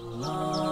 Allah.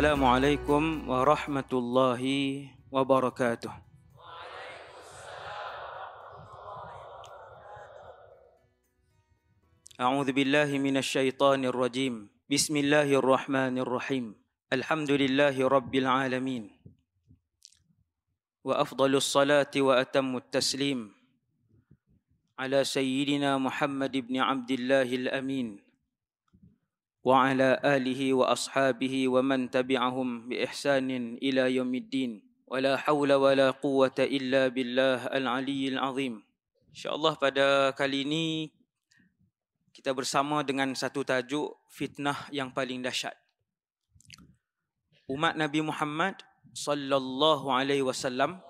Assalamualaikum warahmatullahi wabarakatuh. أعوذ بالله من الشيطان الرجيم بسم الله الرحمن الرحيم الحمد لله رب العالمين وأفضل الصلاة وأتم التسليم على سيدنا محمد بن عبد الله الأمين وعلى آله وأصحابه ومن تبعهم بإحسان إلى يوم الدين ولا حول ولا قوة إلا بالله العلي العظيم إن شاء الله pada kali ini kita bersama dengan satu tajuk fitnah yang paling dahsyat. Umat Nabi Muhammad sallallahu alaihi wasallam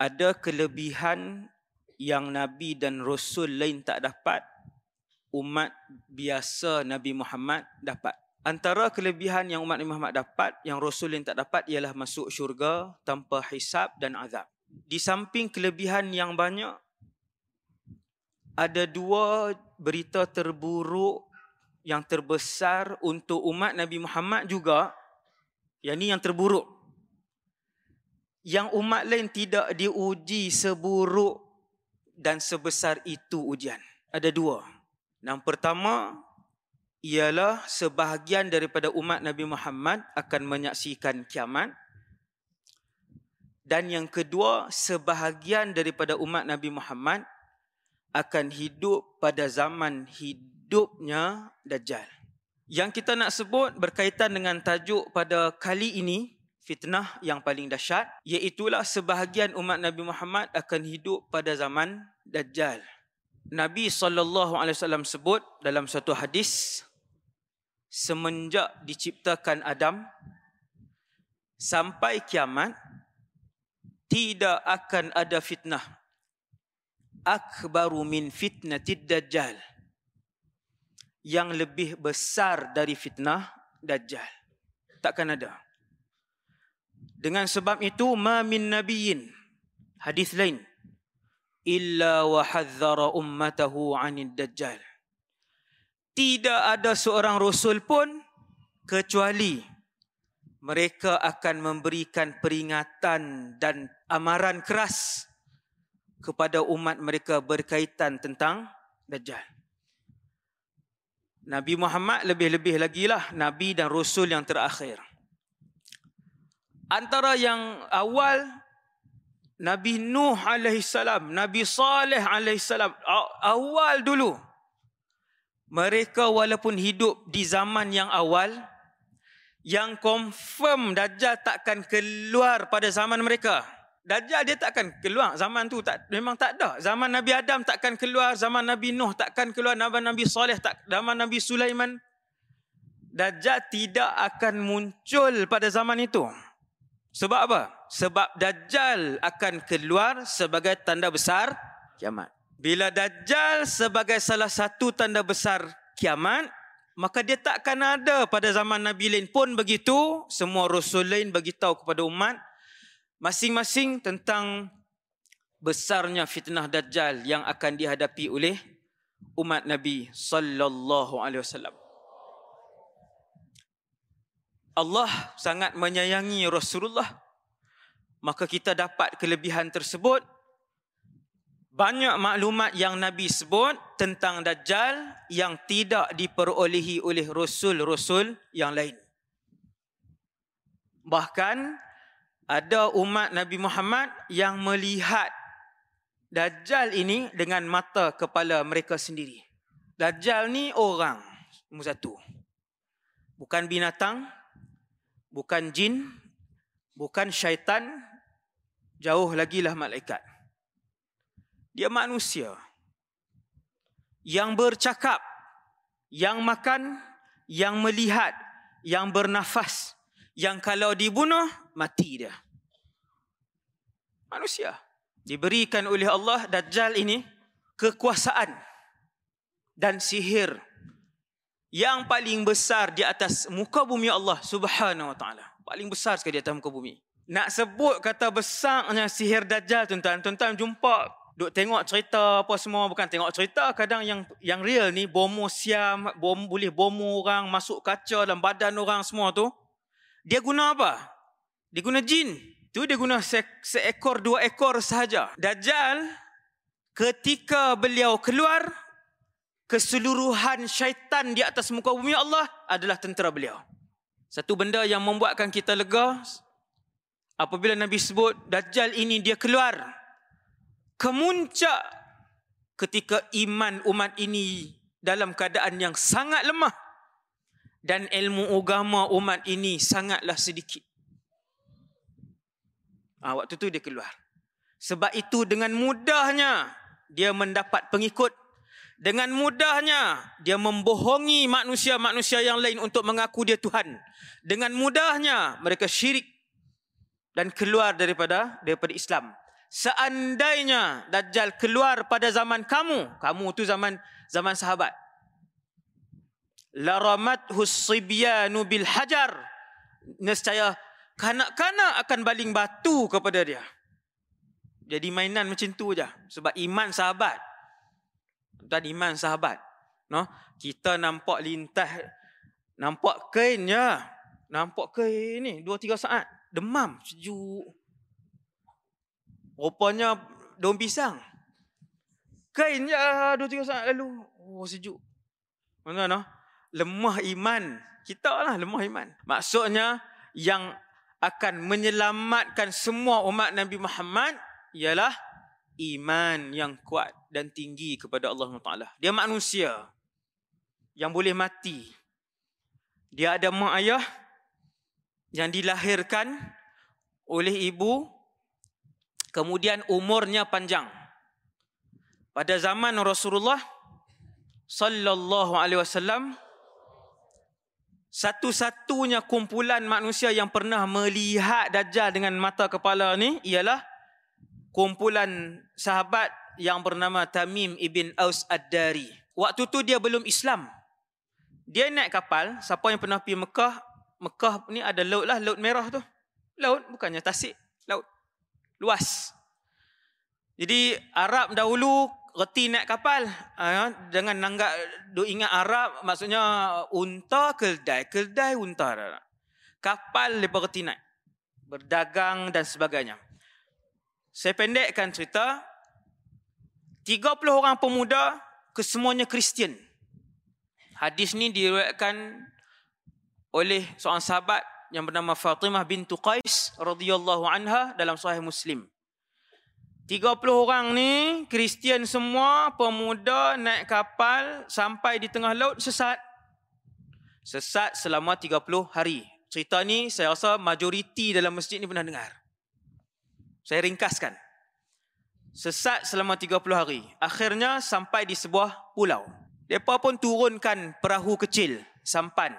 ada kelebihan yang nabi dan rasul lain tak dapat umat biasa Nabi Muhammad dapat. Antara kelebihan yang umat Nabi Muhammad dapat yang rasul lain tak dapat ialah masuk syurga tanpa hisab dan azab. Di samping kelebihan yang banyak ada dua berita terburuk yang terbesar untuk umat Nabi Muhammad juga. Yang ini yang terburuk. Yang umat lain tidak diuji seburuk dan sebesar itu ujian. Ada dua. Yang pertama ialah sebahagian daripada umat Nabi Muhammad akan menyaksikan kiamat. Dan yang kedua, sebahagian daripada umat Nabi Muhammad akan hidup pada zaman hidupnya Dajjal. Yang kita nak sebut berkaitan dengan tajuk pada kali ini, fitnah yang paling dahsyat, iaitulah sebahagian umat Nabi Muhammad akan hidup pada zaman Dajjal. Nabi SAW sebut dalam satu hadis, semenjak diciptakan Adam, sampai kiamat, tidak akan ada fitnah. Akbaru min fitnatid dajjal. Yang lebih besar dari fitnah dajjal. Takkan ada. Dengan sebab itu ma min nabiyyin. Hadis lain illa wa hadzara ummatahu anid dajjal tidak ada seorang rasul pun kecuali mereka akan memberikan peringatan dan amaran keras kepada umat mereka berkaitan tentang Dajjal. Nabi Muhammad lebih-lebih lagi lah Nabi dan Rasul yang terakhir. Antara yang awal, Nabi Nuh AS, Nabi Saleh AS, awal dulu. Mereka walaupun hidup di zaman yang awal, yang confirm Dajjal takkan keluar pada zaman mereka. Dajjal dia takkan keluar zaman tu tak memang tak ada. Zaman Nabi Adam takkan keluar, zaman Nabi Nuh takkan keluar, zaman Nabi Saleh tak zaman Nabi Sulaiman Dajjal tidak akan muncul pada zaman itu. Sebab apa? Sebab Dajjal akan keluar sebagai tanda besar kiamat. Bila Dajjal sebagai salah satu tanda besar kiamat, maka dia takkan ada pada zaman Nabi lain pun begitu. Semua Rasul lain beritahu kepada umat, masing-masing tentang besarnya fitnah dajjal yang akan dihadapi oleh umat Nabi sallallahu alaihi wasallam. Allah sangat menyayangi Rasulullah. Maka kita dapat kelebihan tersebut. Banyak maklumat yang Nabi sebut tentang Dajjal yang tidak diperolehi oleh Rasul-Rasul yang lain. Bahkan ada umat Nabi Muhammad yang melihat Dajjal ini dengan mata kepala mereka sendiri. Dajjal ni orang, nombor satu. Bukan binatang, bukan jin, bukan syaitan, jauh lagi lah malaikat. Dia manusia yang bercakap yang makan, yang melihat, yang bernafas, yang kalau dibunuh mati dia. Manusia diberikan oleh Allah Dajjal ini kekuasaan dan sihir yang paling besar di atas muka bumi Allah Subhanahu wa taala. Paling besar sekali di atas muka bumi. Nak sebut kata besarnya sihir dajjal tuan-tuan, tuan-tuan jumpa duk tengok cerita apa semua. Bukan tengok cerita kadang yang yang real ni bomo siam bom boleh bomo orang masuk kaca dalam badan orang semua tu. Dia guna apa? Dia guna jin. Tu dia guna se, seekor dua ekor sahaja. Dajjal ketika beliau keluar keseluruhan syaitan di atas muka bumi Allah adalah tentera beliau. Satu benda yang membuatkan kita lega apabila Nabi sebut Dajjal ini dia keluar kemuncak ketika iman umat ini dalam keadaan yang sangat lemah dan ilmu agama umat ini sangatlah sedikit. Ah, waktu tu dia keluar. Sebab itu dengan mudahnya dia mendapat pengikut dengan mudahnya dia membohongi manusia-manusia yang lain untuk mengaku dia Tuhan. Dengan mudahnya mereka syirik dan keluar daripada daripada Islam. Seandainya Dajjal keluar pada zaman kamu, kamu tu zaman zaman sahabat. Laramat husibyanu bil hajar. Nescaya kanak-kanak akan baling batu kepada dia. Jadi mainan macam tu je. Sebab iman sahabat dan iman sahabat. No? Kita nampak lintas, nampak kain ya. Nampak kain ni, dua tiga saat. Demam, sejuk. Rupanya daun pisang. Kain ya, dua tiga saat lalu. Oh, sejuk. Mana no? Lemah iman. Kita lah lemah iman. Maksudnya, yang akan menyelamatkan semua umat Nabi Muhammad ialah iman yang kuat dan tinggi kepada Allah Taala. Dia manusia yang boleh mati. Dia ada mak ayah yang dilahirkan oleh ibu kemudian umurnya panjang. Pada zaman Rasulullah sallallahu alaihi wasallam satu-satunya kumpulan manusia yang pernah melihat dajjal dengan mata kepala ni ialah kumpulan sahabat yang bernama Tamim ibn Aus Ad-Dari. Waktu tu dia belum Islam. Dia naik kapal, siapa yang pernah pergi Mekah, Mekah ni ada laut lah, laut merah tu. Laut bukannya tasik, laut. Luas. Jadi Arab dahulu reti naik kapal. Ha, dengan nanggak, do ingat Arab maksudnya unta, keldai. Keldai, unta. Kapal mereka reti naik. Berdagang dan sebagainya. Saya pendekkan cerita. 30 orang pemuda kesemuanya Kristian. Hadis ni diriwayatkan oleh seorang sahabat yang bernama Fatimah bintu Qais radhiyallahu anha dalam sahih Muslim. 30 orang ni Kristian semua, pemuda naik kapal sampai di tengah laut sesat. Sesat selama 30 hari. Cerita ni saya rasa majoriti dalam masjid ni pernah dengar. Saya ringkaskan. Sesat selama 30 hari. Akhirnya sampai di sebuah pulau. Mereka pun turunkan perahu kecil, sampan.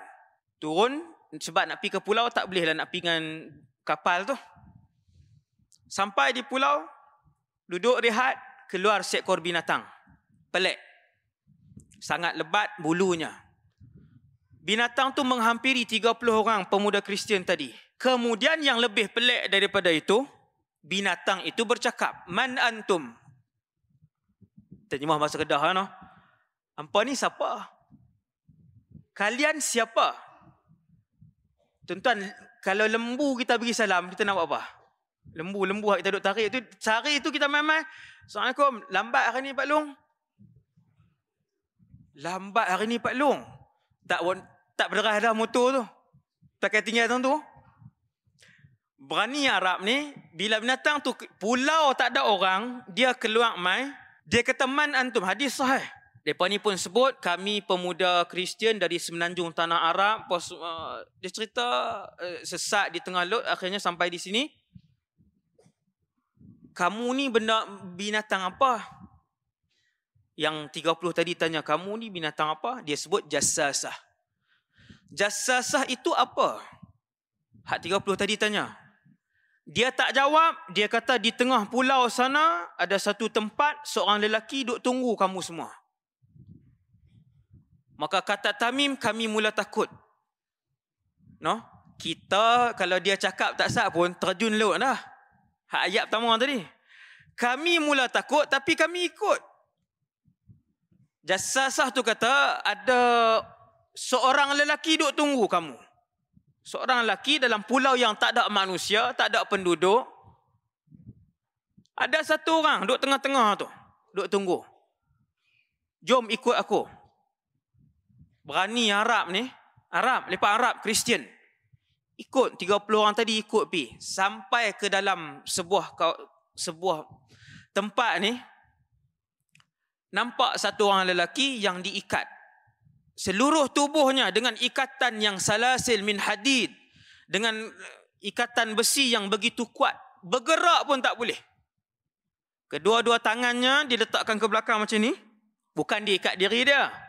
Turun sebab nak pergi ke pulau tak boleh lah nak pergi dengan kapal tu. Sampai di pulau, duduk rehat, keluar seekor binatang. Pelik. Sangat lebat bulunya. Binatang tu menghampiri 30 orang pemuda Kristian tadi. Kemudian yang lebih pelik daripada itu, binatang itu bercakap, "Man antum?" Terjemah bahasa Kedah no. Hampa ni siapa? Kalian siapa? Tuan-tuan, kalau lembu kita bagi salam, kita nak buat apa? Lembu-lembu kita duduk tarik tu, cari tu kita main-main. Assalamualaikum, lambat hari ni Pak Long. Lambat hari ni Pak Long. Tak tak berderah dah motor tu. Pakai tinggal tu. Berani Arab ni, bila binatang tu pulau tak ada orang, dia keluar mai, dia kata man antum, hadis sahih. Mereka ni pun sebut, kami pemuda Kristian dari semenanjung tanah Arab, pos, uh, dia cerita uh, sesat di tengah laut, akhirnya sampai di sini. Kamu ni benda binatang apa? Yang 30 tadi tanya, kamu ni binatang apa? Dia sebut jasasah. Jasasah itu apa? Hak 30 tadi tanya. Dia tak jawab, dia kata di tengah pulau sana ada satu tempat seorang lelaki duk tunggu kamu semua. Maka kata Tamim kami mula takut. No? Kita kalau dia cakap tak sah pun terjun laut dah. Hak ayat pertama tadi. Kami mula takut tapi kami ikut. Jasasah tu kata ada seorang lelaki duk tunggu kamu. Seorang lelaki dalam pulau yang tak ada manusia, tak ada penduduk. Ada satu orang duduk tengah-tengah tu. Duduk tunggu. Jom ikut aku. Berani Arab ni. Arab, lepas Arab, Kristian. Ikut 30 orang tadi ikut pi. Sampai ke dalam sebuah sebuah tempat ni nampak satu orang lelaki yang diikat. Seluruh tubuhnya dengan ikatan yang salasil min hadid. Dengan ikatan besi yang begitu kuat. Bergerak pun tak boleh. Kedua-dua tangannya diletakkan ke belakang macam ni. Bukan diikat diri dia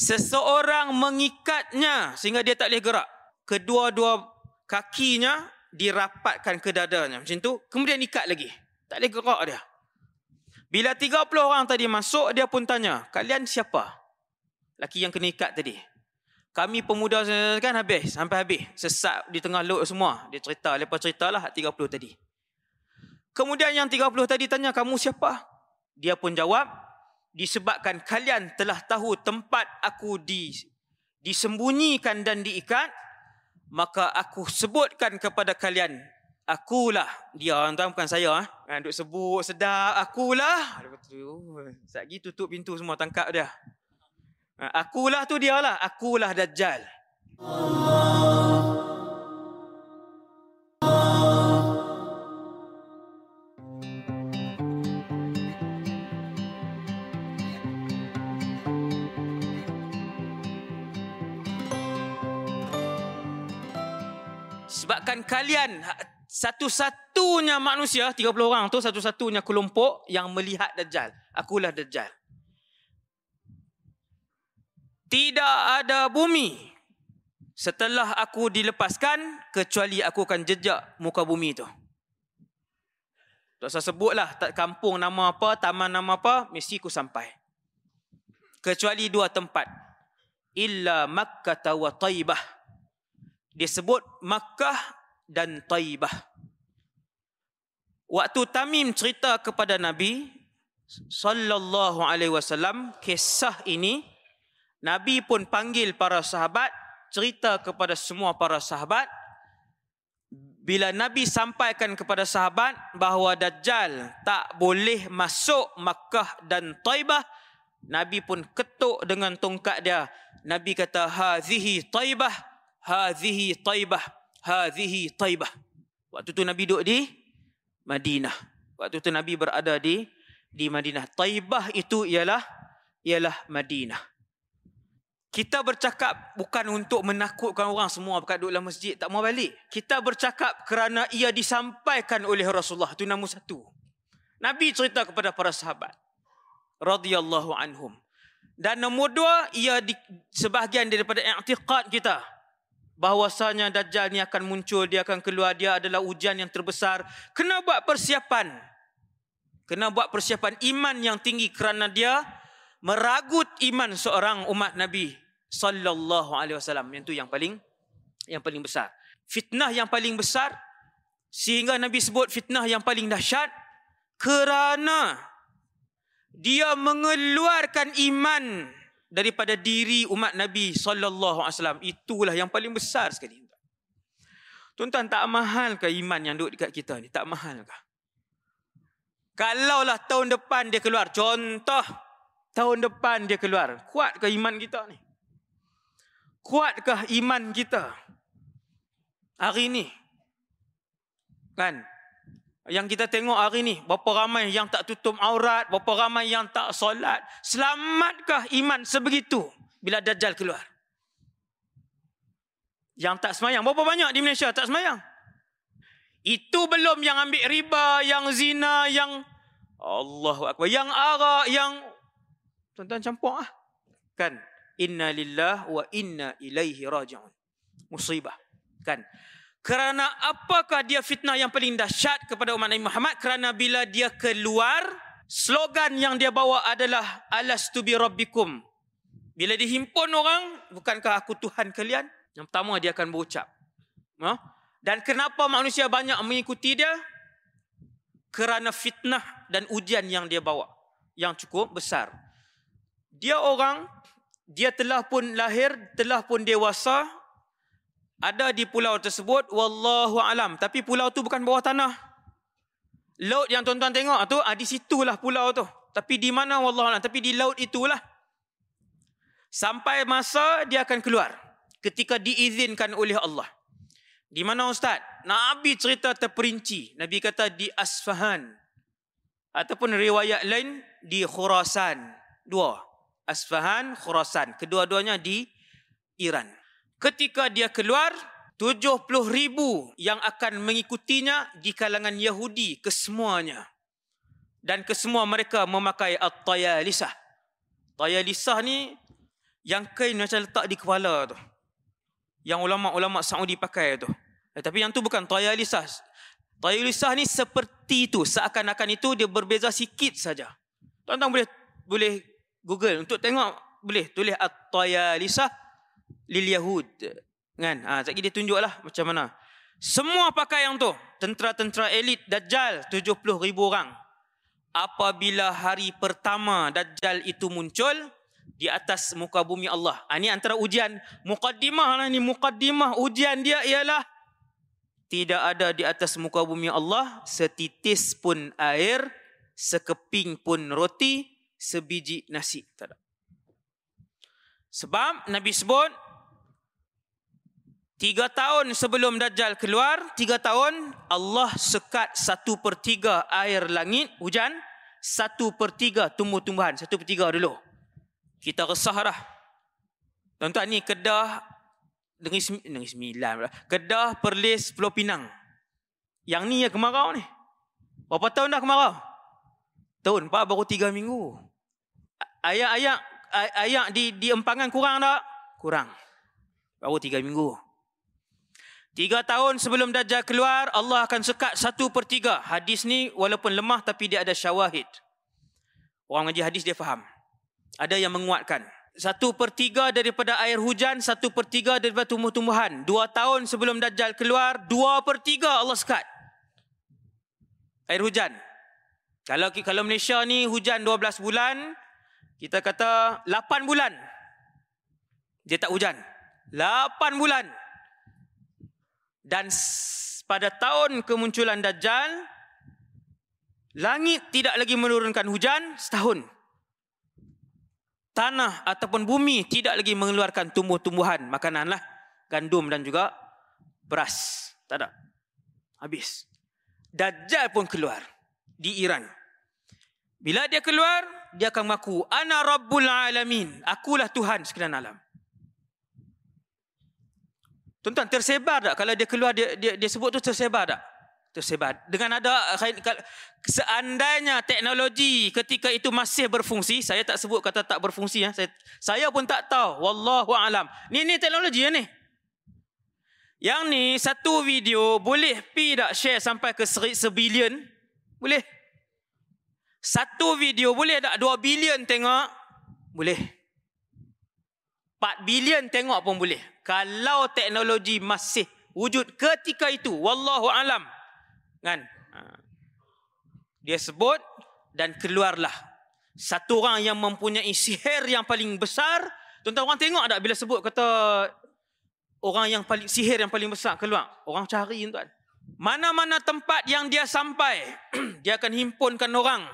seseorang mengikatnya sehingga dia tak boleh gerak kedua-dua kakinya dirapatkan ke dadanya macam tu kemudian ikat lagi tak boleh gerak dia bila 30 orang tadi masuk dia pun tanya kalian siapa laki yang kena ikat tadi. Kami pemuda kan habis, sampai habis. Sesat di tengah laut semua. Dia cerita, lepas ceritalah 30 tadi. Kemudian yang 30 tadi tanya, kamu siapa? Dia pun jawab, disebabkan kalian telah tahu tempat aku di disembunyikan dan diikat, maka aku sebutkan kepada kalian, akulah. Dia orang tuan bukan saya. Ha? Duk sebut sedap, akulah. Saat gitu tutup pintu semua, tangkap dia. Ha, akulah tu dia lah. Akulah Dajjal. Sebabkan kalian satu-satunya manusia, 30 orang tu satu-satunya kelompok yang melihat Dajjal. Akulah Dajjal. Tidak ada bumi setelah aku dilepaskan kecuali aku akan jejak muka bumi itu. Tak usah sebutlah kampung nama apa, taman nama apa, mesti aku sampai. Kecuali dua tempat. Illa Makkah wa Taibah. Dia sebut Makkah dan Taibah. Waktu Tamim cerita kepada Nabi sallallahu alaihi wasallam kisah ini Nabi pun panggil para sahabat, cerita kepada semua para sahabat. Bila Nabi sampaikan kepada sahabat bahawa Dajjal tak boleh masuk Makkah dan Taibah, Nabi pun ketuk dengan tongkat dia. Nabi kata, Hazihi Taibah, Hazihi Taibah, Hazihi Taibah. Waktu tu Nabi duduk di Madinah. Waktu tu Nabi berada di di Madinah. Taibah itu ialah ialah Madinah. Kita bercakap bukan untuk menakutkan orang semua dekat duduk dalam masjid tak mau balik. Kita bercakap kerana ia disampaikan oleh Rasulullah. Itu nombor satu. Nabi cerita kepada para sahabat. radhiyallahu anhum. Dan nombor dua, ia di, sebahagian daripada i'tiqad kita. Bahawasanya Dajjal ni akan muncul, dia akan keluar, dia adalah ujian yang terbesar. Kena buat persiapan. Kena buat persiapan iman yang tinggi kerana dia meragut iman seorang umat Nabi sallallahu alaihi wasallam yang tu yang paling yang paling besar fitnah yang paling besar sehingga Nabi sebut fitnah yang paling dahsyat kerana dia mengeluarkan iman daripada diri umat Nabi sallallahu alaihi wasallam itulah yang paling besar sekali tuan-tuan tak mahal ke iman yang duduk dekat kita ni tak mahal ke kalaulah tahun depan dia keluar contoh tahun depan dia keluar. Kuatkah iman kita ni? Kuatkah iman kita? Hari ni. Kan? Yang kita tengok hari ni, berapa ramai yang tak tutup aurat, berapa ramai yang tak solat. Selamatkah iman sebegitu bila Dajjal keluar? Yang tak semayang, berapa banyak di Malaysia tak semayang? Itu belum yang ambil riba, yang zina, yang Allahu Akbar, yang arak, yang Tuan-tuan campur ah. Kan? Inna lillah wa inna ilaihi raji'un. Musibah. Kan? Kerana apakah dia fitnah yang paling dahsyat kepada umat Nabi Muhammad? Kerana bila dia keluar, slogan yang dia bawa adalah alastu bi rabbikum. Bila dihimpun orang, bukankah aku Tuhan kalian? Yang pertama dia akan berucap. Ha? Dan kenapa manusia banyak mengikuti dia? Kerana fitnah dan ujian yang dia bawa. Yang cukup besar. Dia orang, dia telah pun lahir, telah pun dewasa, ada di pulau tersebut wallahu alam. Tapi pulau tu bukan bawah tanah. Laut yang tuan-tuan tengok tu ah di situlah pulau tu. Tapi di mana wallahu alam. Tapi di laut itulah. Sampai masa dia akan keluar. Ketika diizinkan oleh Allah. Di mana ustaz? Nabi cerita terperinci. Nabi kata di asfahan. Ataupun riwayat lain di khurasan. Dua. Asfahan khurasan. Kedua-duanya di Iran ketika dia keluar 70 ribu yang akan mengikutinya di kalangan Yahudi kesemuanya. Dan kesemua mereka memakai at-tayalisah. Tayalisah ni yang kain macam letak di kepala tu. Yang ulama-ulama Saudi pakai tu. Eh, tapi yang tu bukan tayalisah. Tayalisah ni seperti itu seakan-akan itu dia berbeza sikit saja. Tuan-tuan boleh boleh google untuk tengok boleh tulis at-tayalisah lil yahud kan? Ha sekali dia tunjuklah macam mana. Semua pakai yang tu. Tentera-tentera elit dajjal 70 ribu orang. Apabila hari pertama dajjal itu muncul di atas muka bumi Allah. Ini antara ujian mukaddimah lah ni. Mukaddimah ujian dia ialah tidak ada di atas muka bumi Allah setitis pun air sekeping pun roti sebiji nasi. Tak ada sebab Nabi sebut Tiga tahun sebelum Dajjal keluar, tiga tahun Allah sekat satu per tiga air langit, hujan, satu per tiga tumbuh-tumbuhan, satu per tiga dulu. Kita resah dah. Tuan-tuan ni Kedah, Negeri, Sembilan, Kedah, Perlis, Pulau Pinang. Yang ni ya kemarau ni. Berapa tahun dah kemarau? Tahun empat baru tiga minggu. Ayak-ayak ayak di di empangan kurang tak? Kurang. Baru tiga minggu. Tiga tahun sebelum Dajjal keluar, Allah akan sekat satu per tiga. Hadis ni walaupun lemah tapi dia ada syawahid. Orang ngaji hadis dia faham. Ada yang menguatkan. Satu per tiga daripada air hujan, satu per tiga daripada tumbuh-tumbuhan. Dua tahun sebelum Dajjal keluar, dua per tiga Allah sekat. Air hujan. Kalau kalau Malaysia ni hujan dua belas bulan, kita kata lapan bulan. Dia tak hujan. Lapan bulan. Dan pada tahun kemunculan Dajjal, langit tidak lagi menurunkan hujan setahun. Tanah ataupun bumi tidak lagi mengeluarkan tumbuh-tumbuhan, makanan lah. Gandum dan juga beras. Tak ada. Habis. Dajjal pun keluar di Iran. Bila dia keluar, dia akan mengaku, Ana Rabbul Alamin. Akulah Tuhan sekalian alam. Tuan-tuan tersebar tak kalau dia keluar dia dia, dia sebut tu tersebar tak? Tersebar. Dengan ada seandainya teknologi ketika itu masih berfungsi, saya tak sebut kata tak berfungsi ya. Saya saya pun tak tahu. Wallahu alam. Ni ni teknologi ya ni. Yang ni satu video boleh pi tak share sampai ke sebilion? Boleh. Satu video boleh tak dua bilion tengok? Boleh. 4 bilion tengok pun boleh. Kalau teknologi masih wujud ketika itu wallahu alam. Kan? Ha. dia sebut dan keluarlah. Satu orang yang mempunyai sihir yang paling besar tuan-tuan orang tengok tak bila sebut kata orang yang paling sihir yang paling besar keluar? Orang cari tuan mana-mana tempat yang dia sampai dia akan himpunkan orang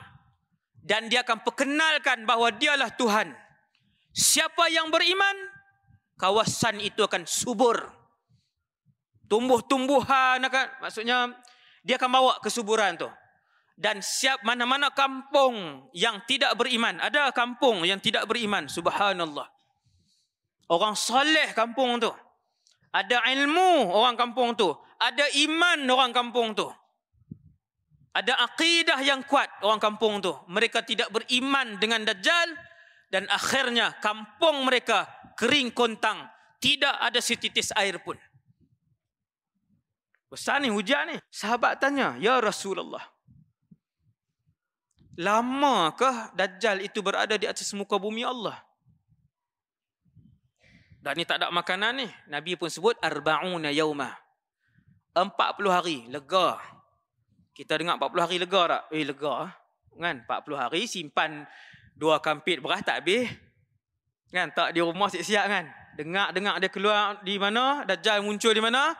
dan dia akan perkenalkan bahawa dialah Tuhan siapa yang beriman kawasan itu akan subur. Tumbuh-tumbuhan akan maksudnya dia akan bawa kesuburan tu. Dan siap mana-mana kampung yang tidak beriman. Ada kampung yang tidak beriman. Subhanallah. Orang soleh kampung tu. Ada ilmu orang kampung tu. Ada iman orang kampung tu. Ada akidah yang kuat orang kampung tu. Mereka tidak beriman dengan Dajjal dan akhirnya kampung mereka kering kontang, tidak ada setitis air pun. Besar ni hujan ni. Sahabat tanya, "Ya Rasulullah, lamakah Dajjal itu berada di atas muka bumi Allah?" Dan ni tak ada makanan ni. Nabi pun sebut arba'una yaumah. 40 hari lega. Kita dengar 40 hari lega tak? Eh lega. Kan? 40 hari simpan dua kampit beras tak habis. Kan? Tak di rumah siap-siap kan? Dengar-dengar dia keluar di mana, Dajjal muncul di mana,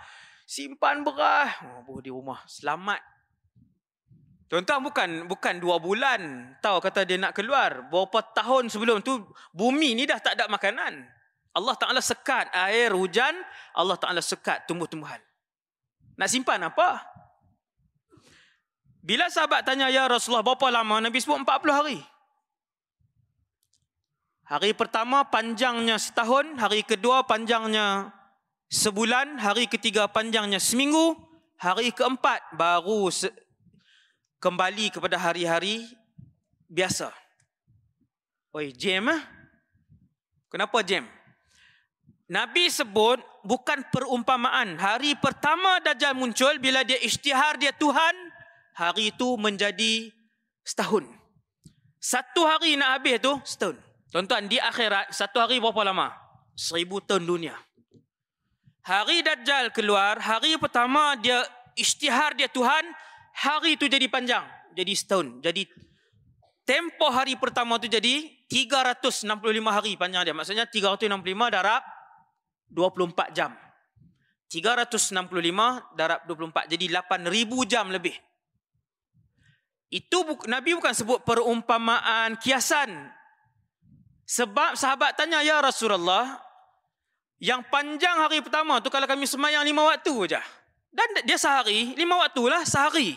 simpan beras. Oh, di rumah. Selamat. Tuan-tuan bukan bukan dua bulan tahu kata dia nak keluar. Berapa tahun sebelum tu bumi ni dah tak ada makanan. Allah Ta'ala sekat air hujan, Allah Ta'ala sekat tumbuh-tumbuhan. Nak simpan apa? Bila sahabat tanya, Ya Rasulullah, berapa lama? Nabi sebut 40 hari. Hari pertama panjangnya setahun, hari kedua panjangnya sebulan, hari ketiga panjangnya seminggu, hari keempat baru se- kembali kepada hari-hari biasa. Oi, jam ah? Kenapa jam? Nabi sebut bukan perumpamaan. Hari pertama Dajjal muncul bila dia isytihar dia Tuhan, hari itu menjadi setahun. Satu hari nak habis tu setahun. Tuan-tuan, di akhirat satu hari berapa lama? Seribu tahun dunia. Hari Dajjal keluar, hari pertama dia isytihar dia Tuhan, hari itu jadi panjang. Jadi setahun. Jadi tempoh hari pertama tu jadi 365 hari panjang dia. Maksudnya 365 darab 24 jam. 365 darab 24 jadi 8000 jam lebih. Itu Nabi bukan sebut perumpamaan kiasan. Sebab sahabat tanya ya Rasulullah, yang panjang hari pertama tu kalau kami semayang lima waktu aja. Dan dia sehari, lima waktu lah sehari.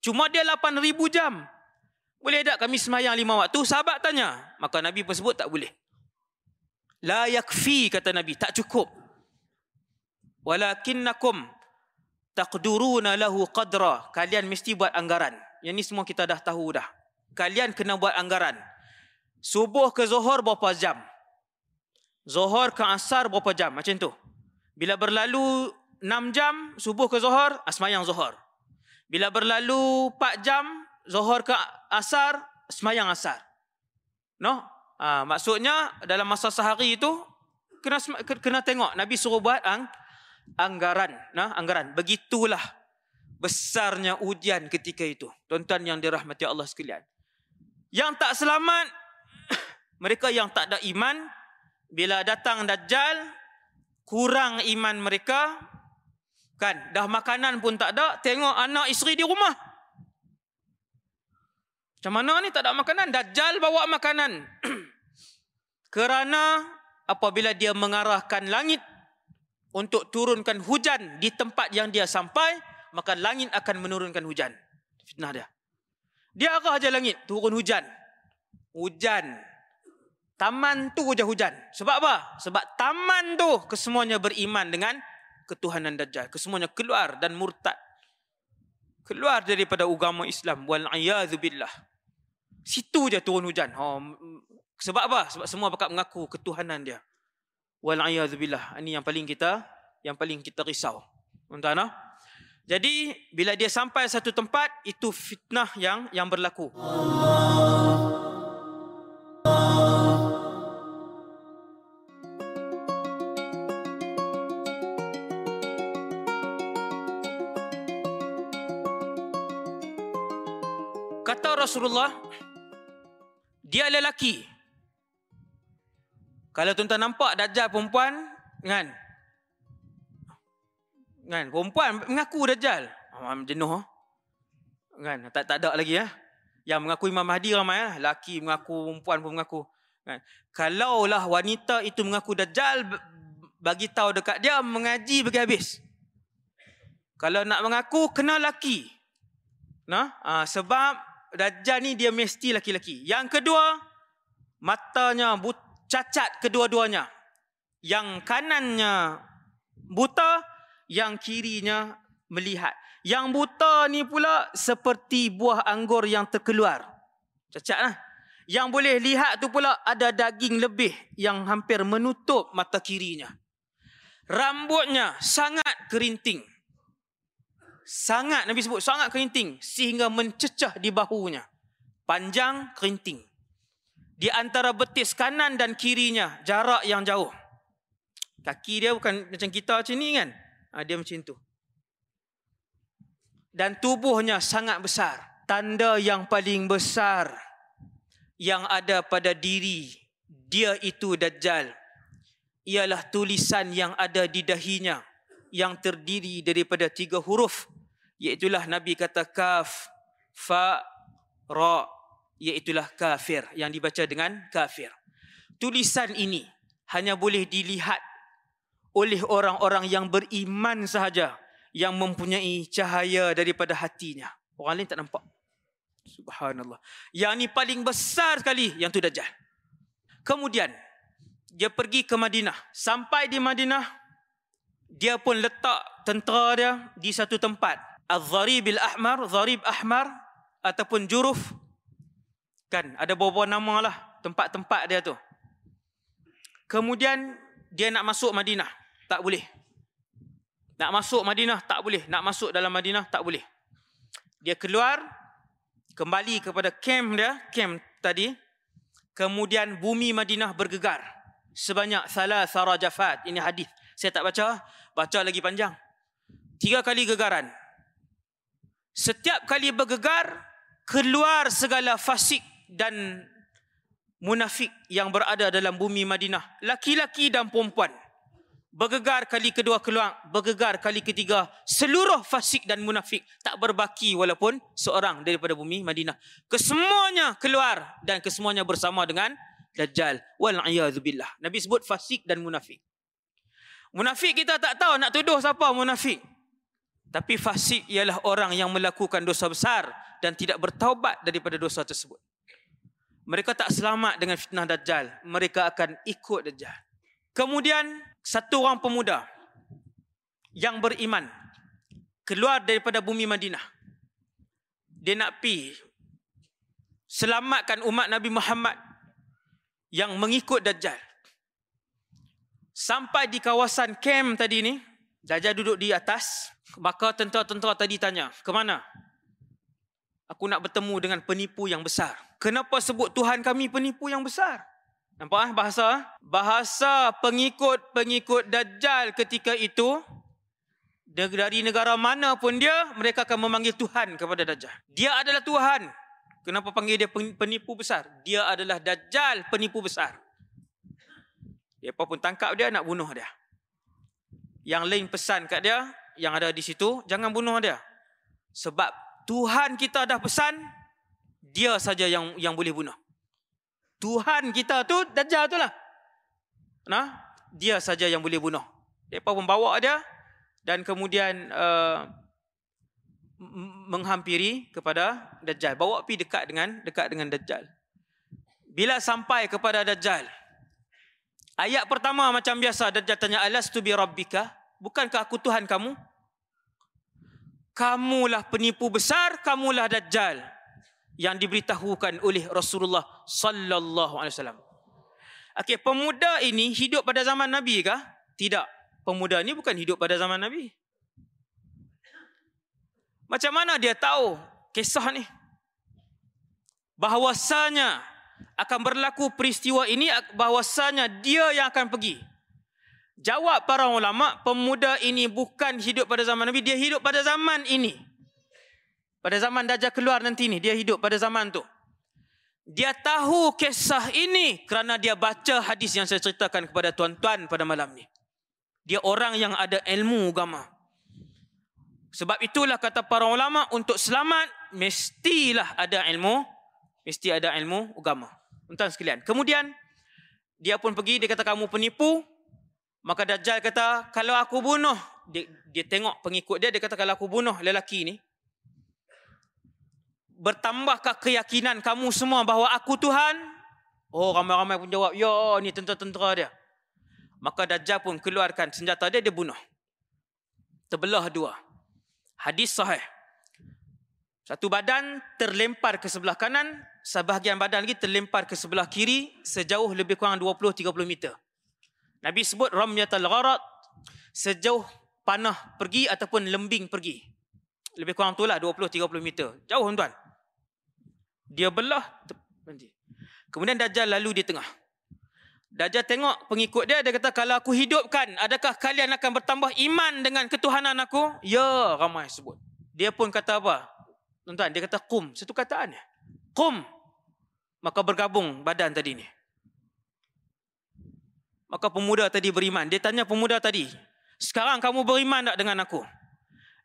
Cuma dia 8000 jam. Boleh tak kami semayang lima waktu? Sahabat tanya. Maka Nabi pun sebut tak boleh. La yakfi kata Nabi, tak cukup. Walakinnakum taqduruna lahu qadra. Kalian mesti buat anggaran. Yang ni semua kita dah tahu dah. Kalian kena buat anggaran. Subuh ke Zuhur berapa jam? Zuhur ke Asar berapa jam? Macam tu. Bila berlalu 6 jam, subuh ke Zuhur, asmayang Zuhur. Bila berlalu 4 jam, Zuhur ke Asar, semayang Asar. No? Ha, maksudnya dalam masa sehari itu kena kena tengok Nabi suruh buat ang, anggaran, nah anggaran. Begitulah besarnya ujian ketika itu. Tuan-tuan yang dirahmati Allah sekalian. Yang tak selamat mereka yang tak ada iman bila datang dajjal kurang iman mereka kan dah makanan pun tak ada tengok anak isteri di rumah macam mana ni tak ada makanan? Dajjal bawa makanan. Kerana apabila dia mengarahkan langit untuk turunkan hujan di tempat yang dia sampai, maka langit akan menurunkan hujan. Fitnah dia. Dia arah aja langit, turun hujan. Hujan. Taman tu aja hujan. Sebab apa? Sebab taman tu kesemuanya beriman dengan ketuhanan Dajjal. Kesemuanya keluar dan murtad. Keluar daripada agama Islam. Wal'iyadhu billah. Situ je turun hujan. Oh, sebab apa? Sebab semua bakat mengaku ketuhanan dia. Wal'iyadzubillah. Ini yang paling kita yang paling kita risau. Tuan-tuan, no? Jadi, bila dia sampai satu tempat, itu fitnah yang yang berlaku. Kata Rasulullah, dia lelaki. Kalau tuan-tuan nampak dajjal perempuan, kan? Kan, perempuan mengaku dajjal. Oh, jenuh. Oh. Kan, tak tak ada lagi ya. Yang mengaku Imam Mahdi ramai lah. Laki mengaku, perempuan pun mengaku. Kan. Kalaulah wanita itu mengaku dajjal, bagi tahu dekat dia, mengaji bagi habis. Kalau nak mengaku, kena laki. Nah, ha, sebab Dajjal ni dia mesti laki-laki. Yang kedua, matanya cacat kedua-duanya. Yang kanannya buta, yang kirinya melihat. Yang buta ni pula seperti buah anggur yang terkeluar. Cacat lah. Yang boleh lihat tu pula ada daging lebih yang hampir menutup mata kirinya. Rambutnya sangat kerinting. Sangat Nabi sebut sangat kerinting sehingga mencecah di bahunya. Panjang kerinting. Di antara betis kanan dan kirinya jarak yang jauh. Kaki dia bukan macam kita macam ni kan. Ha, dia macam tu. Dan tubuhnya sangat besar. Tanda yang paling besar yang ada pada diri dia itu Dajjal. Ialah tulisan yang ada di dahinya. Yang terdiri daripada tiga huruf. Iaitulah Nabi kata kaf, fa, ra. Iaitulah kafir. Yang dibaca dengan kafir. Tulisan ini hanya boleh dilihat oleh orang-orang yang beriman sahaja yang mempunyai cahaya daripada hatinya. Orang lain tak nampak. Subhanallah. Yang ni paling besar sekali yang tu Dajjal. Kemudian dia pergi ke Madinah. Sampai di Madinah dia pun letak tentera dia di satu tempat. Az-Zaribil Ahmar, Zarib Ahmar ataupun Juruf. Kan ada beberapa nama lah tempat-tempat dia tu. Kemudian dia nak masuk Madinah tak boleh. Nak masuk Madinah tak boleh. Nak masuk dalam Madinah tak boleh. Dia keluar kembali kepada kem dia, kem tadi. Kemudian bumi Madinah bergegar sebanyak salah sarajafat. Ini hadis. Saya tak baca, baca lagi panjang. Tiga kali gegaran. Setiap kali bergegar keluar segala fasik dan munafik yang berada dalam bumi Madinah, laki-laki dan perempuan bergegar kali kedua keluar, bergegar kali ketiga, seluruh fasik dan munafik tak berbaki walaupun seorang daripada bumi Madinah. Kesemuanya keluar dan kesemuanya bersama dengan Dajjal. Wal'iyadzubillah. Nabi sebut fasik dan munafik. Munafik kita tak tahu nak tuduh siapa munafik. Tapi fasik ialah orang yang melakukan dosa besar dan tidak bertaubat daripada dosa tersebut. Mereka tak selamat dengan fitnah Dajjal. Mereka akan ikut Dajjal. Kemudian satu orang pemuda yang beriman keluar daripada bumi Madinah. Dia nak pi selamatkan umat Nabi Muhammad yang mengikut Dajjal. Sampai di kawasan kem tadi ni, Dajjal duduk di atas, maka tentera-tentera tadi tanya, "Ke mana?" Aku nak bertemu dengan penipu yang besar. Kenapa sebut Tuhan kami penipu yang besar? Nampak ah bahasa? Bahasa pengikut-pengikut Dajjal ketika itu dari negara mana pun dia, mereka akan memanggil Tuhan kepada Dajjal. Dia adalah Tuhan. Kenapa panggil dia penipu besar? Dia adalah Dajjal penipu besar. Dia pun tangkap dia nak bunuh dia. Yang lain pesan kat dia, yang ada di situ, jangan bunuh dia. Sebab Tuhan kita dah pesan, dia saja yang yang boleh bunuh. Tuhan kita tu Dajjal tu lah. Nah, dia saja yang boleh bunuh. Mereka pun bawa dia dan kemudian uh, menghampiri kepada Dajjal. Bawa pi dekat dengan dekat dengan Dajjal. Bila sampai kepada Dajjal, ayat pertama macam biasa Dajjal tanya alastu bi rabbika? Bukankah aku Tuhan kamu? Kamulah penipu besar, kamulah Dajjal yang diberitahukan oleh Rasulullah sallallahu alaihi wasallam. Okey, pemuda ini hidup pada zaman Nabi kah? Tidak. Pemuda ini bukan hidup pada zaman Nabi. Macam mana dia tahu kisah ni? Bahawasanya akan berlaku peristiwa ini bahawasanya dia yang akan pergi. Jawab para ulama, pemuda ini bukan hidup pada zaman Nabi, dia hidup pada zaman ini. Pada zaman Dajjal keluar nanti ni, dia hidup pada zaman tu. Dia tahu kisah ini kerana dia baca hadis yang saya ceritakan kepada tuan-tuan pada malam ni. Dia orang yang ada ilmu agama. Sebab itulah kata para ulama untuk selamat mestilah ada ilmu, mesti ada ilmu agama. Tuan sekalian. Kemudian dia pun pergi dia kata kamu penipu. Maka Dajjal kata kalau aku bunuh dia, dia tengok pengikut dia dia kata kalau aku bunuh lelaki ni bertambahkah keyakinan kamu semua bahawa aku Tuhan? Oh ramai-ramai pun jawab, ya ni tentera-tentera dia. Maka Dajjal pun keluarkan senjata dia, dia bunuh. Terbelah dua. Hadis sahih. Satu badan terlempar ke sebelah kanan, sebahagian badan lagi terlempar ke sebelah kiri sejauh lebih kurang 20-30 meter. Nabi sebut ramyatul gharat sejauh panah pergi ataupun lembing pergi. Lebih kurang tu lah 20-30 meter. Jauh tuan. Dia belah. Kemudian Dajjal lalu di tengah. Dajjal tengok pengikut dia. Dia kata kalau aku hidupkan. Adakah kalian akan bertambah iman dengan ketuhanan aku? Ya ramai sebut. Dia pun kata apa? Tuan-tuan, dia kata kum. Satu kataan. Kum. Maka bergabung badan tadi ni. Maka pemuda tadi beriman. Dia tanya pemuda tadi. Sekarang kamu beriman tak dengan aku?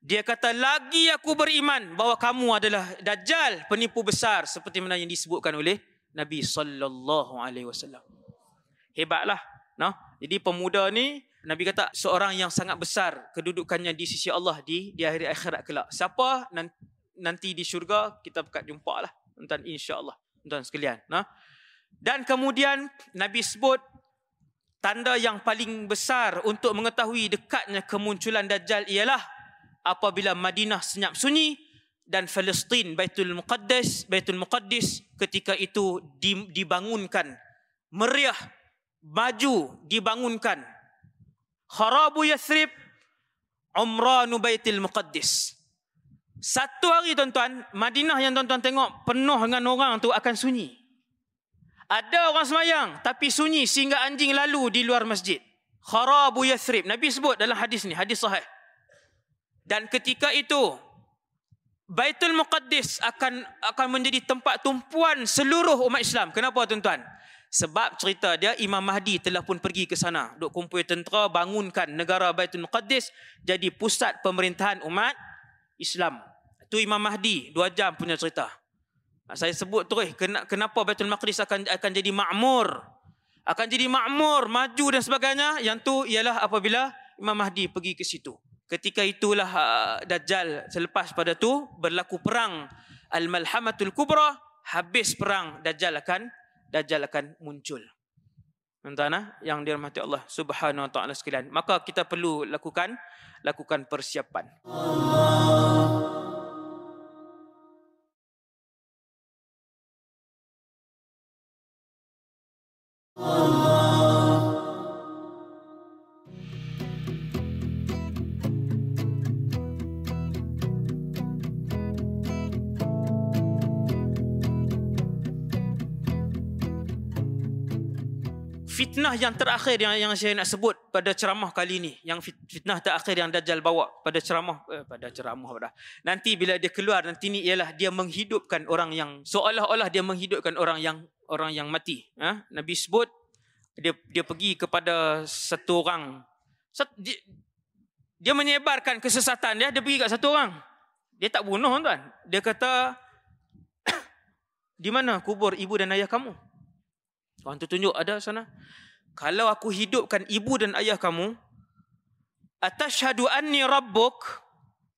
Dia kata lagi aku beriman bahawa kamu adalah dajjal penipu besar seperti mana yang disebutkan oleh Nabi sallallahu alaihi wasallam. Hebatlah, no? Jadi pemuda ni Nabi kata seorang yang sangat besar kedudukannya di sisi Allah di di akhir akhirat kelak. Siapa nanti di syurga kita berkat jumpa lah tuan insyaallah tuan sekalian nah dan kemudian nabi sebut tanda yang paling besar untuk mengetahui dekatnya kemunculan dajjal ialah apabila Madinah senyap sunyi dan Palestin Baitul Muqaddas Baitul Muqaddis ketika itu dibangunkan meriah maju dibangunkan kharabu yathrib umranu Baitul Muqaddis satu hari tuan-tuan, Madinah yang tuan-tuan tengok penuh dengan orang tu akan sunyi. Ada orang semayang tapi sunyi sehingga anjing lalu di luar masjid. Kharabu Yathrib. Nabi sebut dalam hadis ni, hadis sahih. Dan ketika itu Baitul Muqaddis akan akan menjadi tempat tumpuan seluruh umat Islam. Kenapa tuan-tuan? Sebab cerita dia Imam Mahdi telah pun pergi ke sana. Duk kumpul tentera bangunkan negara Baitul Muqaddis jadi pusat pemerintahan umat Islam. Itu Imam Mahdi, dua jam punya cerita. Saya sebut terus, kenapa Baitul Maqdis akan akan jadi makmur. Akan jadi makmur, maju dan sebagainya. Yang tu ialah apabila Imam Mahdi pergi ke situ. Ketika itulah uh, Dajjal selepas pada tu berlaku perang Al-Malhamatul Kubra. Habis perang Dajjal akan Dajjal akan muncul. Tuan-tuan, yang dirahmati Allah Subhanahu wa taala sekalian. Maka kita perlu lakukan lakukan persiapan. Allah. Fitnah yang terakhir yang yang saya nak sebut pada ceramah kali ini. Yang fitnah terakhir yang dajjal bawa pada ceramah eh, pada ceramah dah. Nanti bila dia keluar nanti ni ialah dia menghidupkan orang yang seolah-olah dia menghidupkan orang yang orang yang mati. Ha? nabi sebut dia dia pergi kepada satu orang. Dia, dia menyebarkan kesesatan dia dia pergi kat satu orang. Dia tak bunuh tuan. Dia kata di mana kubur ibu dan ayah kamu Orang tu tunjuk ada sana. Kalau aku hidupkan ibu dan ayah kamu, atashhadu anni rabbuk,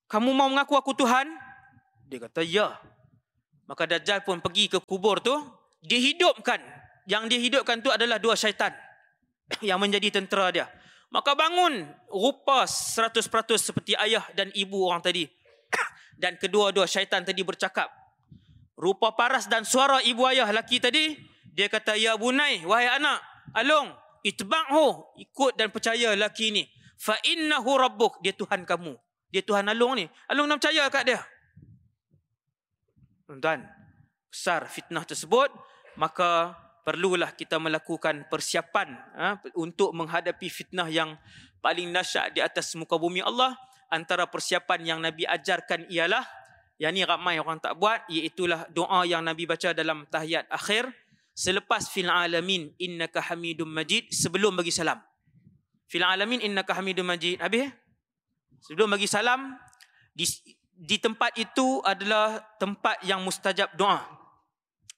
kamu mau mengaku aku Tuhan? Dia kata, ya. Maka Dajjal pun pergi ke kubur tu, dihidupkan. Yang dihidupkan tu adalah dua syaitan yang menjadi tentera dia. Maka bangun rupa 100% seperti ayah dan ibu orang tadi. Dan kedua-dua syaitan tadi bercakap. Rupa paras dan suara ibu ayah laki tadi dia kata, Ya bunai, wahai anak, alung, itba'hu, ikut dan percaya laki ni. Fa innahu rabbuk, dia Tuhan kamu. Dia Tuhan alung ni. Alung nak percaya kat dia. Tuan-tuan, besar fitnah tersebut, maka perlulah kita melakukan persiapan ha, untuk menghadapi fitnah yang paling dahsyat di atas muka bumi Allah. Antara persiapan yang Nabi ajarkan ialah, yang ni ramai orang tak buat, iaitulah doa yang Nabi baca dalam tahiyat akhir, selepas fil alamin innaka hamidum majid sebelum bagi salam. Fil alamin innaka hamidum majid. Habis? Sebelum bagi salam di, di tempat itu adalah tempat yang mustajab doa.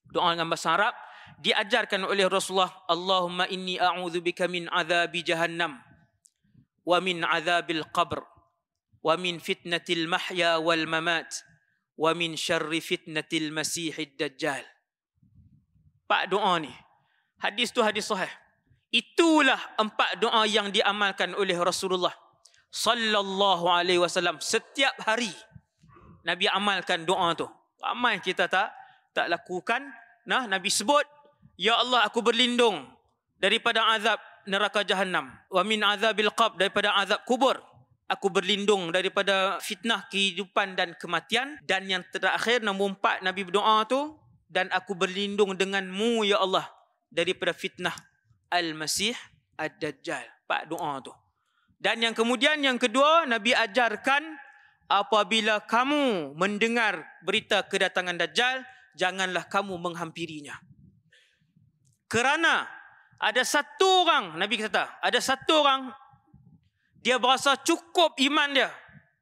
Doa dengan bahasa Arab diajarkan oleh Rasulullah Allahumma inni a'udzubika min azabi jahannam wa min azabil qabr wa min fitnatil mahya wal mamat wa min syarri fitnatil masihid dajjal empat doa ni. Hadis tu hadis sahih. Itulah empat doa yang diamalkan oleh Rasulullah sallallahu alaihi wasallam setiap hari. Nabi amalkan doa tu. Ramai kita tak tak lakukan. Nah, Nabi sebut, Ya Allah aku berlindung daripada azab neraka jahanam. Wa min azabil qab daripada azab kubur. Aku berlindung daripada fitnah kehidupan dan kematian. Dan yang terakhir nombor empat Nabi berdoa tu. Dan aku berlindung denganmu ya Allah daripada fitnah Al-Masih Ad-Dajjal. Pak doa tu. Dan yang kemudian yang kedua Nabi ajarkan apabila kamu mendengar berita kedatangan Dajjal janganlah kamu menghampirinya. Kerana ada satu orang Nabi kata ada satu orang dia berasa cukup iman dia.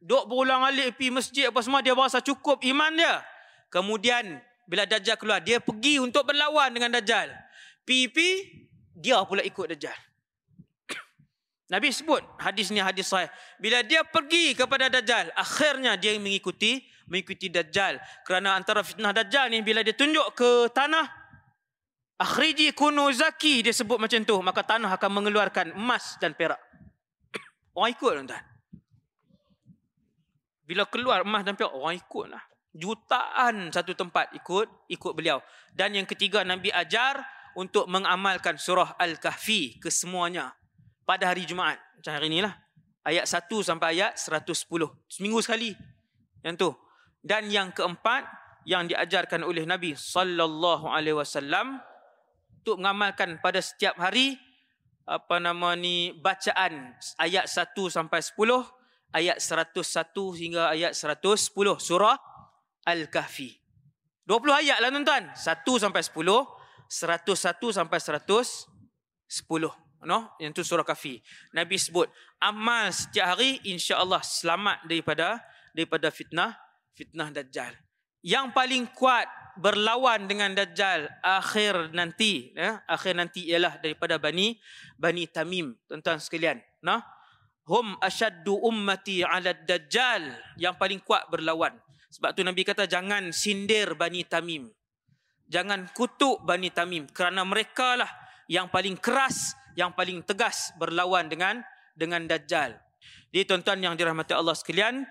Duk berulang alik pergi masjid apa semua dia berasa cukup iman dia. Kemudian bila Dajjal keluar dia pergi untuk berlawan dengan Dajjal. Pipi dia pula ikut Dajjal. Nabi sebut hadis ni hadis sahih. Bila dia pergi kepada Dajjal, akhirnya dia mengikuti mengikuti Dajjal. Kerana antara fitnah Dajjal ni bila dia tunjuk ke tanah, akhriji kunu zaki, dia sebut macam tu. Maka tanah akan mengeluarkan emas dan perak. Orang ikut tuan-tuan. Bila keluar emas dan perak, orang ikut lah. Jutaan satu tempat ikut, ikut beliau. Dan yang ketiga, Nabi ajar, untuk mengamalkan surah Al-Kahfi kesemuanya pada hari Jumaat. Macam hari inilah. Ayat 1 sampai ayat 110. Seminggu sekali. Yang tu. Dan yang keempat yang diajarkan oleh Nabi sallallahu alaihi wasallam untuk mengamalkan pada setiap hari apa nama ni bacaan ayat 1 sampai 10 ayat 101 hingga ayat 110 surah Al-Kahfi. 20 ayat lah tuan-tuan. 1 sampai 10 101 sampai 110. No? Yang tu surah kafi. Nabi sebut, amal setiap hari insya-Allah selamat daripada daripada fitnah fitnah dajjal. Yang paling kuat berlawan dengan dajjal akhir nanti, ya, akhir nanti ialah daripada Bani Bani Tamim, tuan-tuan sekalian, no? Hum ashaddu ummati 'ala dajjal, yang paling kuat berlawan. Sebab tu Nabi kata jangan sindir Bani Tamim jangan kutuk Bani Tamim kerana mereka lah yang paling keras, yang paling tegas berlawan dengan dengan Dajjal. Jadi tuan-tuan yang dirahmati Allah sekalian,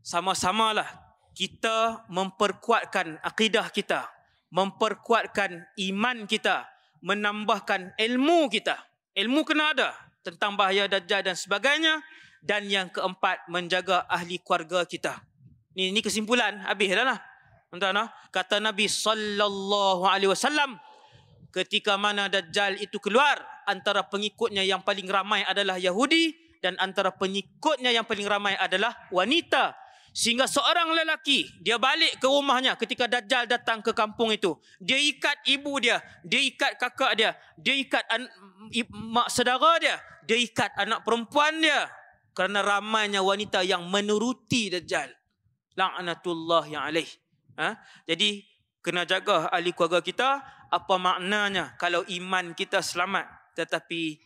sama-samalah kita memperkuatkan akidah kita, memperkuatkan iman kita, menambahkan ilmu kita. Ilmu kena ada tentang bahaya Dajjal dan sebagainya. Dan yang keempat, menjaga ahli keluarga kita. Ini, ini kesimpulan, habis dah lah. Tuan-tuan, kata Nabi sallallahu alaihi wasallam ketika mana dajjal itu keluar antara pengikutnya yang paling ramai adalah Yahudi dan antara pengikutnya yang paling ramai adalah wanita. Sehingga seorang lelaki dia balik ke rumahnya ketika dajjal datang ke kampung itu. Dia ikat ibu dia dia ikat kakak dia dia ikat an- mak saudara dia dia ikat anak perempuan dia. Kerana ramainya wanita yang menuruti dajjal la'natullah yang alaih. Ha? Jadi kena jaga ahli keluarga kita apa maknanya kalau iman kita selamat tetapi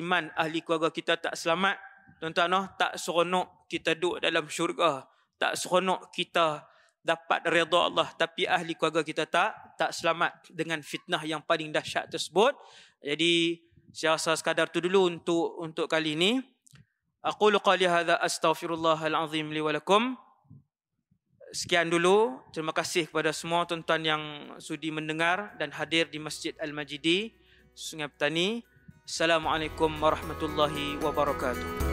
iman ahli keluarga kita tak selamat tuan-tuan no, tak seronok kita duduk dalam syurga tak seronok kita dapat redha Allah tapi ahli keluarga kita tak tak selamat dengan fitnah yang paling dahsyat tersebut. Jadi saya rasa sekadar tu dulu untuk untuk kali ini. Aqulu qali hadza astaghfirullahal azim li lakum sekian dulu. Terima kasih kepada semua tuan-tuan yang sudi mendengar dan hadir di Masjid Al-Majidi, Sungai Petani. Assalamualaikum warahmatullahi wabarakatuh.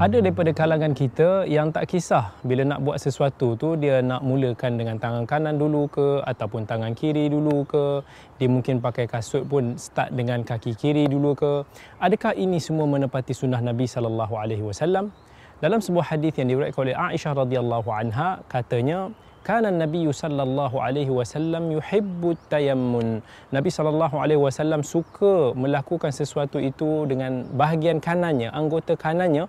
Ada daripada kalangan kita yang tak kisah bila nak buat sesuatu tu dia nak mulakan dengan tangan kanan dulu ke ataupun tangan kiri dulu ke. Dia mungkin pakai kasut pun start dengan kaki kiri dulu ke. Adakah ini semua menepati sunnah Nabi sallallahu alaihi wasallam? Dalam sebuah hadis yang diriwayatkan oleh Aisyah radhiyallahu anha katanya kana Nabi sallallahu alaihi wasallam yuhibbu tayammun Nabi sallallahu alaihi wasallam suka melakukan sesuatu itu dengan bahagian kanannya anggota kanannya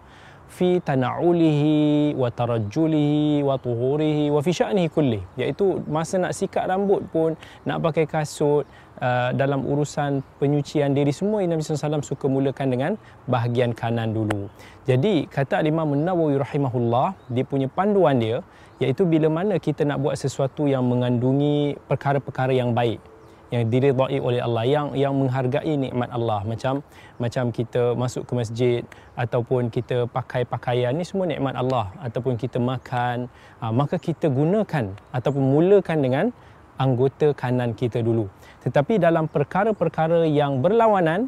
fi tana'ulihi wa tarajjulihi wa tuhurihi wa fi sya'nihi kulli. Iaitu masa nak sikat rambut pun nak pakai kasut uh, dalam urusan penyucian diri semua Nabi SAW suka mulakan dengan bahagian kanan dulu. Jadi kata Imam Nawawi rahimahullah dia punya panduan dia iaitu bila mana kita nak buat sesuatu yang mengandungi perkara-perkara yang baik yang diridai oleh Allah yang yang menghargai nikmat Allah. Macam macam kita masuk ke masjid ataupun kita pakai pakaian ni semua nikmat Allah. Ataupun kita makan ha, maka kita gunakan ataupun mulakan dengan anggota kanan kita dulu. Tetapi dalam perkara-perkara yang berlawanan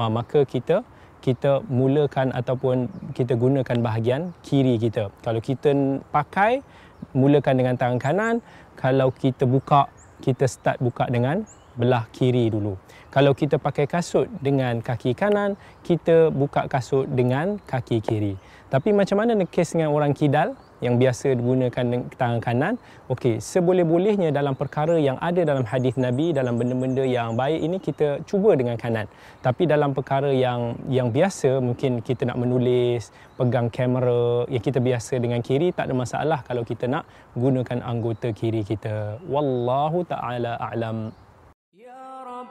ha, maka kita kita mulakan ataupun kita gunakan bahagian kiri kita. Kalau kita pakai mulakan dengan tangan kanan. Kalau kita buka kita start buka dengan belah kiri dulu. Kalau kita pakai kasut dengan kaki kanan, kita buka kasut dengan kaki kiri. Tapi macam mana kes dengan orang kidal yang biasa digunakan tangan kanan? Okey, seboleh-bolehnya dalam perkara yang ada dalam hadis Nabi dalam benda-benda yang baik ini kita cuba dengan kanan. Tapi dalam perkara yang yang biasa mungkin kita nak menulis, pegang kamera, yang kita biasa dengan kiri tak ada masalah kalau kita nak gunakan anggota kiri kita. Wallahu taala a'lam.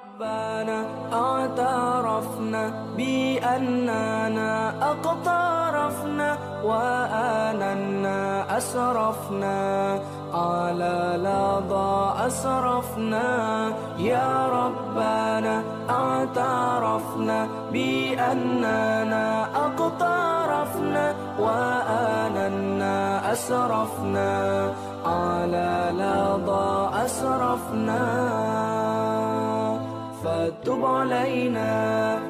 ربنا اعترفنا بأننا أقترفنا وآننا أسرفنا على لظى أسرفنا يا ربنا اعترفنا بأننا أقترفنا وآننا أسرفنا على لظى أسرفنا تب علينا.